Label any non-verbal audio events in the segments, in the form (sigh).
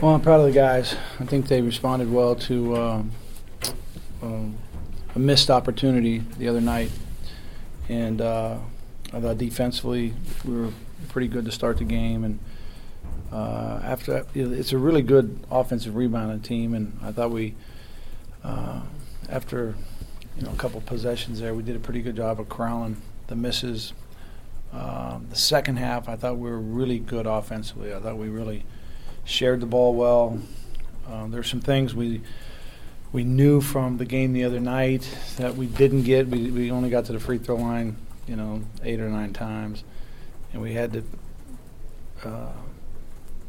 Well, I'm proud of the guys. I think they responded well to um, a missed opportunity the other night. And uh, I thought defensively, we were pretty good to start the game. And uh, after, it's a really good offensive rebounding team. And I thought we, uh, after you know a couple possessions there, we did a pretty good job of corralling the misses. Um, the second half, I thought we were really good offensively. I thought we really shared the ball well. Um, there's some things we we knew from the game the other night that we didn't get. We we only got to the free throw line, you know, eight or nine times, and we had to uh,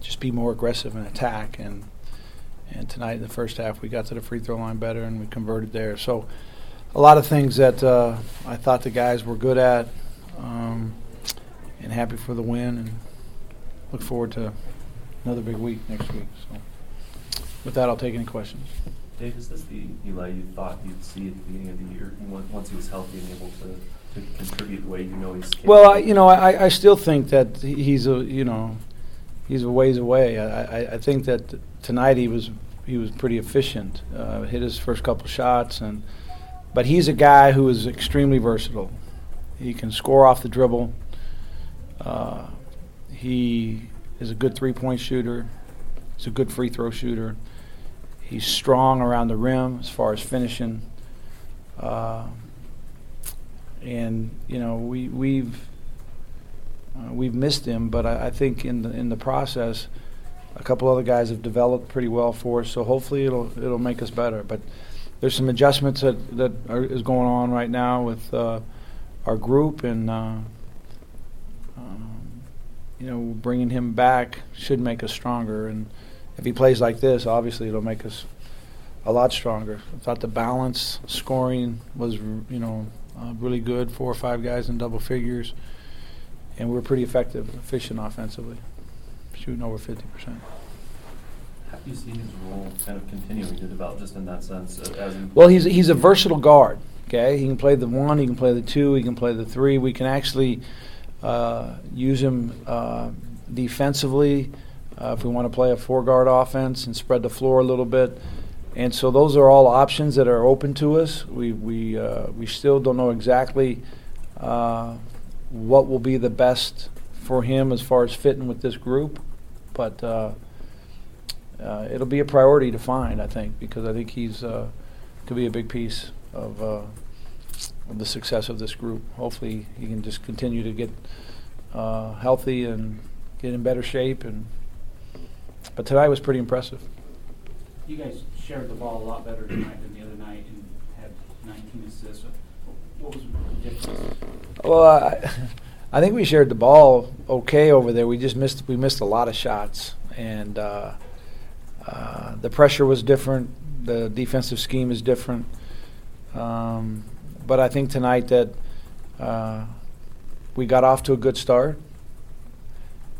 just be more aggressive and attack. And and tonight in the first half, we got to the free throw line better and we converted there. So a lot of things that uh, I thought the guys were good at, um, and happy for the win, and look forward to another big week next week. So, with that, I'll take any questions. Dave, is this the Eli you thought you'd see at the beginning of the year, once he was healthy and able to, to contribute the way you know he's capable? Well, I, you know, I, I still think that he's a you know he's a ways away. I, I, I think that tonight he was he was pretty efficient. Uh, hit his first couple shots, and but he's a guy who is extremely versatile. He can score off the dribble. Uh, he is a good three point shooter. He's a good free throw shooter. He's strong around the rim as far as finishing. Uh, and you know we we've uh, we've missed him, but I, I, think in the in the process, a couple other guys have developed pretty well for us. So hopefully it'll it'll make us better. But there's some adjustments that that are, is going on right now with uh, our group, and uh, you know bringing him back should make us stronger. And if he plays like this, obviously it'll make us a lot stronger. I thought the balance scoring was you know uh, really good, four or five guys in double figures, and we were pretty effective, efficient offensively, shooting over 50 percent. Have you seen his role kind of continuing to develop just in that sense? uh, As in Well, he's he's a versatile guard. Okay, he can play the one, he can play the two, he can play the three. We can actually use him uh, defensively uh, if we want to play a four guard offense and spread the floor a little bit. And so those are all options that are open to us. We we uh, we still don't know exactly uh, what will be the best for him as far as fitting with this group, but uh, uh, it'll be a priority to find, I think, because I think he's uh, could be a big piece uh, of the success of this group. Hopefully, he can just continue to get uh, healthy and get in better shape. And but tonight was pretty impressive. You guys shared the ball a lot better tonight than the other night and had 19 assists. What was the difference? Well, I, (laughs) I think we shared the ball okay over there. We just missed we missed a lot of shots and. Uh, uh, the pressure was different. The defensive scheme is different. Um, but I think tonight that uh, we got off to a good start,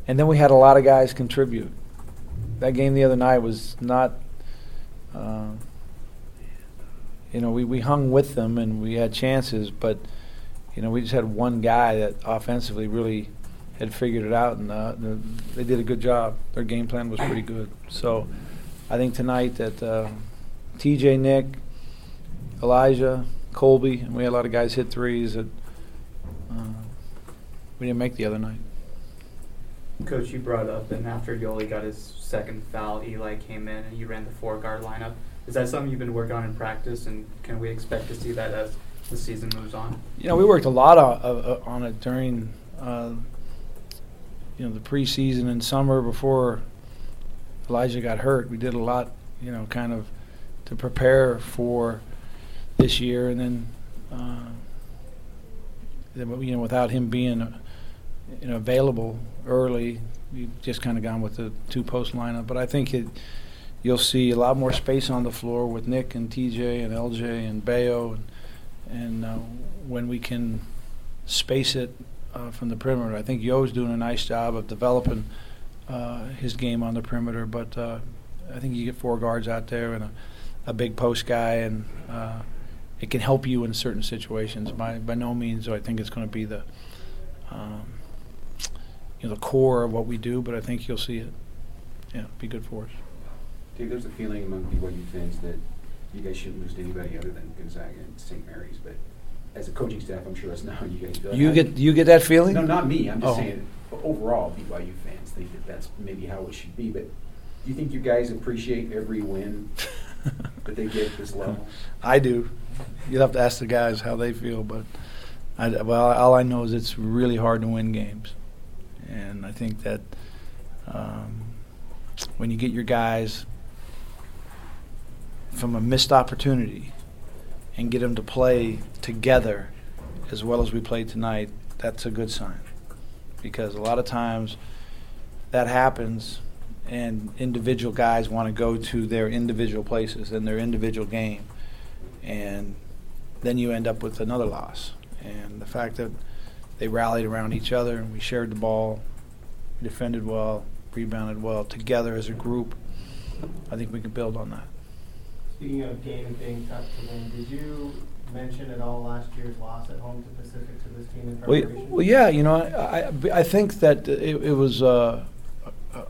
and then we had a lot of guys contribute. That game the other night was not. Uh, you know, we, we hung with them and we had chances, but you know, we just had one guy that offensively really had figured it out, and uh, they did a good job. Their game plan was pretty good. So I think tonight that uh, TJ, Nick, Elijah, Colby, and we had a lot of guys hit threes that uh, we didn't make the other night. Coach, you brought up, and after Yoli got his second foul, Eli came in and you ran the four guard lineup. Is that something you've been working on in practice, and can we expect to see that as the season moves on? You know, we worked a lot on, uh, on it during, uh, you know, the preseason and summer before Elijah got hurt. We did a lot, you know, kind of to prepare for this year, and then, uh, then you know, without him being, uh, you know, available early, we just kind of gone with the two post lineup. But I think it, you'll see a lot more space on the floor with Nick and TJ and LJ and Bayo, and, and uh, when we can space it uh, from the perimeter. I think Yo's doing a nice job of developing uh, his game on the perimeter. But uh, I think you get four guards out there and a, a big post guy, and uh, it can help you in certain situations. By by no means do I think it's going to be the um, you know the core of what we do, but I think you'll see it. Yeah, be good for us. Dave, there's a feeling among BYU fans that you guys shouldn't lose to anybody other than Gonzaga and St. Mary's, but as a coaching staff, I'm sure that's not how you guys feel. You I- get you get that feeling? No, not me, I'm Oh. just saying, overall, BYU fans think that that's maybe how it should be, but do you think you guys appreciate every win (laughs) (laughs) that they get this level? I do. You'll have to ask the guys how they feel, but I, well, all I know is it's really hard to win games, and I think that um, when you get your guys from a missed opportunity and get them to play together as well as we played tonight, that's a good sign, because a lot of times that happens and individual guys want to go to their individual places and their individual game and then you end up with another loss. And the fact that they rallied around each other and we shared the ball, defended well, rebounded well together as a group, I think we can build on that. Speaking of game and being tough to win, did you mention at all last year's loss at home to Pacific to this team in Well, preparation? well, yeah, you know, I, I, I think that it, it was, uh,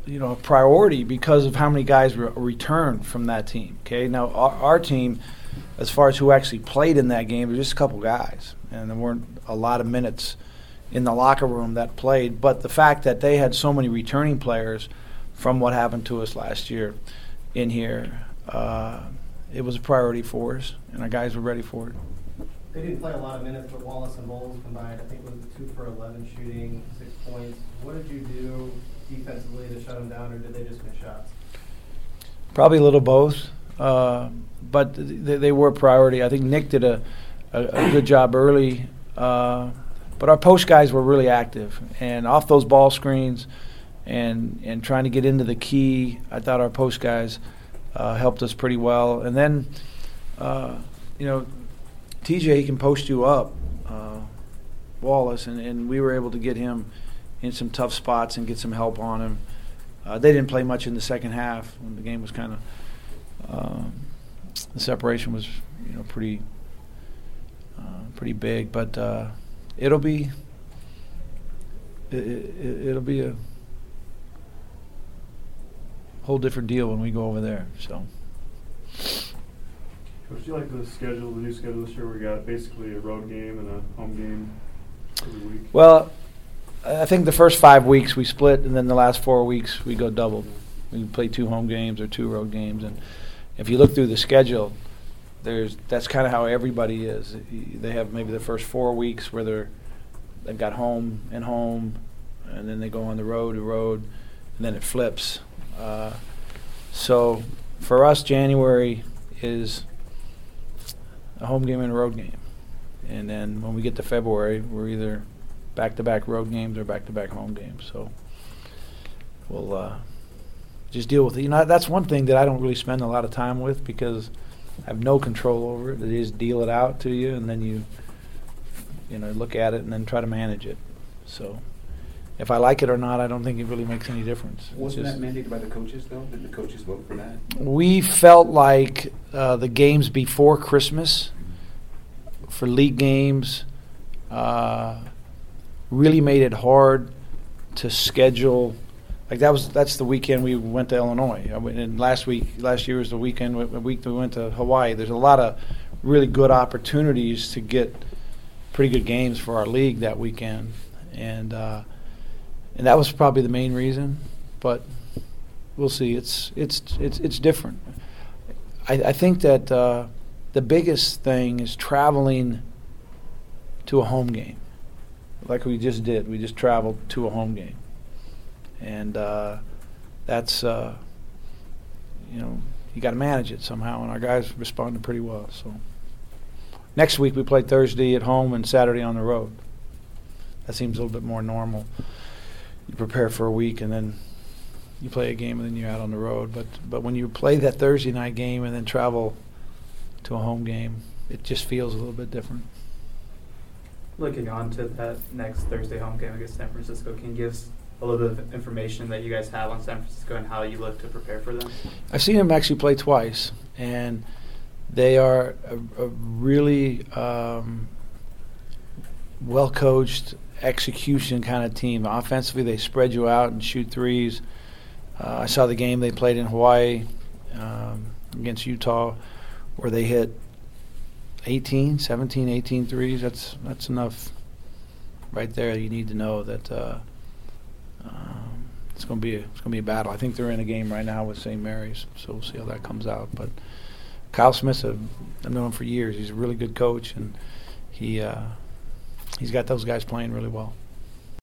you know, a priority because of how many guys re- returned from that team. Okay, now our, our team, as far as who actually played in that game, was just a couple guys, and there weren't a lot of minutes in the locker room that played. But the fact that they had so many returning players from what happened to us last year in here, uh, it was a priority for us, and our guys were ready for it. They didn't play a lot of minutes, but Wallace and Bowles combined, I think, was two for 11 shooting, six points. What did you do defensively to shut them down, or did they just miss shots? Probably a little both, uh, but they, they were a priority. I think Nick did a, a, a good job early, uh, but our post guys were really active and off those ball screens, and and trying to get into the key. I thought our post guys uh, helped us pretty well, and then uh, you know TJ can post you up, uh, Wallace, and, and we were able to get him in some tough spots and get some help on him. Uh, they didn't play much in the second half when the game was kind of um, the separation was you know pretty uh, pretty big, but uh, it'll be it, it, it'll be a whole different deal when we go over there. So Coach, do you like the schedule, the new schedule this year? We got basically a road game and a home game every week. well, I think the first five weeks we split, and then the last four weeks we go double. We play two home games or two road games, and if you look through the schedule, there's that's kind of how everybody is. They have maybe the first four weeks where they're they've got home and home, and then they go on the road to road, and then it flips. Uh, so for us, January is a home game and a road game, and then when we get to February, we're either back-to-back road games or back-to-back home games. So we'll uh, just deal with it. You know, that's one thing that I don't really spend a lot of time with because I have no control over it. They just deal it out to you, and then you, you know, look at it and then try to manage it. So if I like it or not, I don't think it really makes any difference. Wasn't that mandated by the coaches, though? Did the coaches vote for that? we felt like uh, the games before Christmas for league games uh, really made it hard to schedule. Like that was that's the weekend we went to Illinois. I and last week, last year was the weekend. Week we went to Hawaii. There's a lot of really good opportunities to get pretty good games for our league that weekend, and uh, and that was probably the main reason. But we'll see. It's it's it's it's different. I, I think that uh, the biggest thing is traveling to a home game, like we just did. We just traveled to a home game, and uh, that's uh, you know you got to manage it somehow. And our guys responded pretty well. So next week we play Thursday at home and Saturday on the road. That seems a little bit more normal. You prepare for a week and then you play a game and then you're out on the road. But but when you play that Thursday night game and then travel to a home game, it just feels a little bit different. Looking on to that next Thursday home game against San Francisco, can you give us a little bit of information that you guys have on San Francisco and how you look to prepare for them? I've seen them actually play twice, and they are a, a really um, well coached execution kind of team. Offensively, they spread you out and shoot threes. Uh, I saw the game they played in Hawaii. um, against Utah, where they hit 18, 17, 18 threes. That's that's enough right there. You need to know that uh, um, it's going to be a, it's going to be a battle. I think they're in a game right now with St. Mary's, so we'll see how that comes out. But Kyle Smith, I've I've known him for years. He's a really good coach, and he uh, he's got those guys playing really well.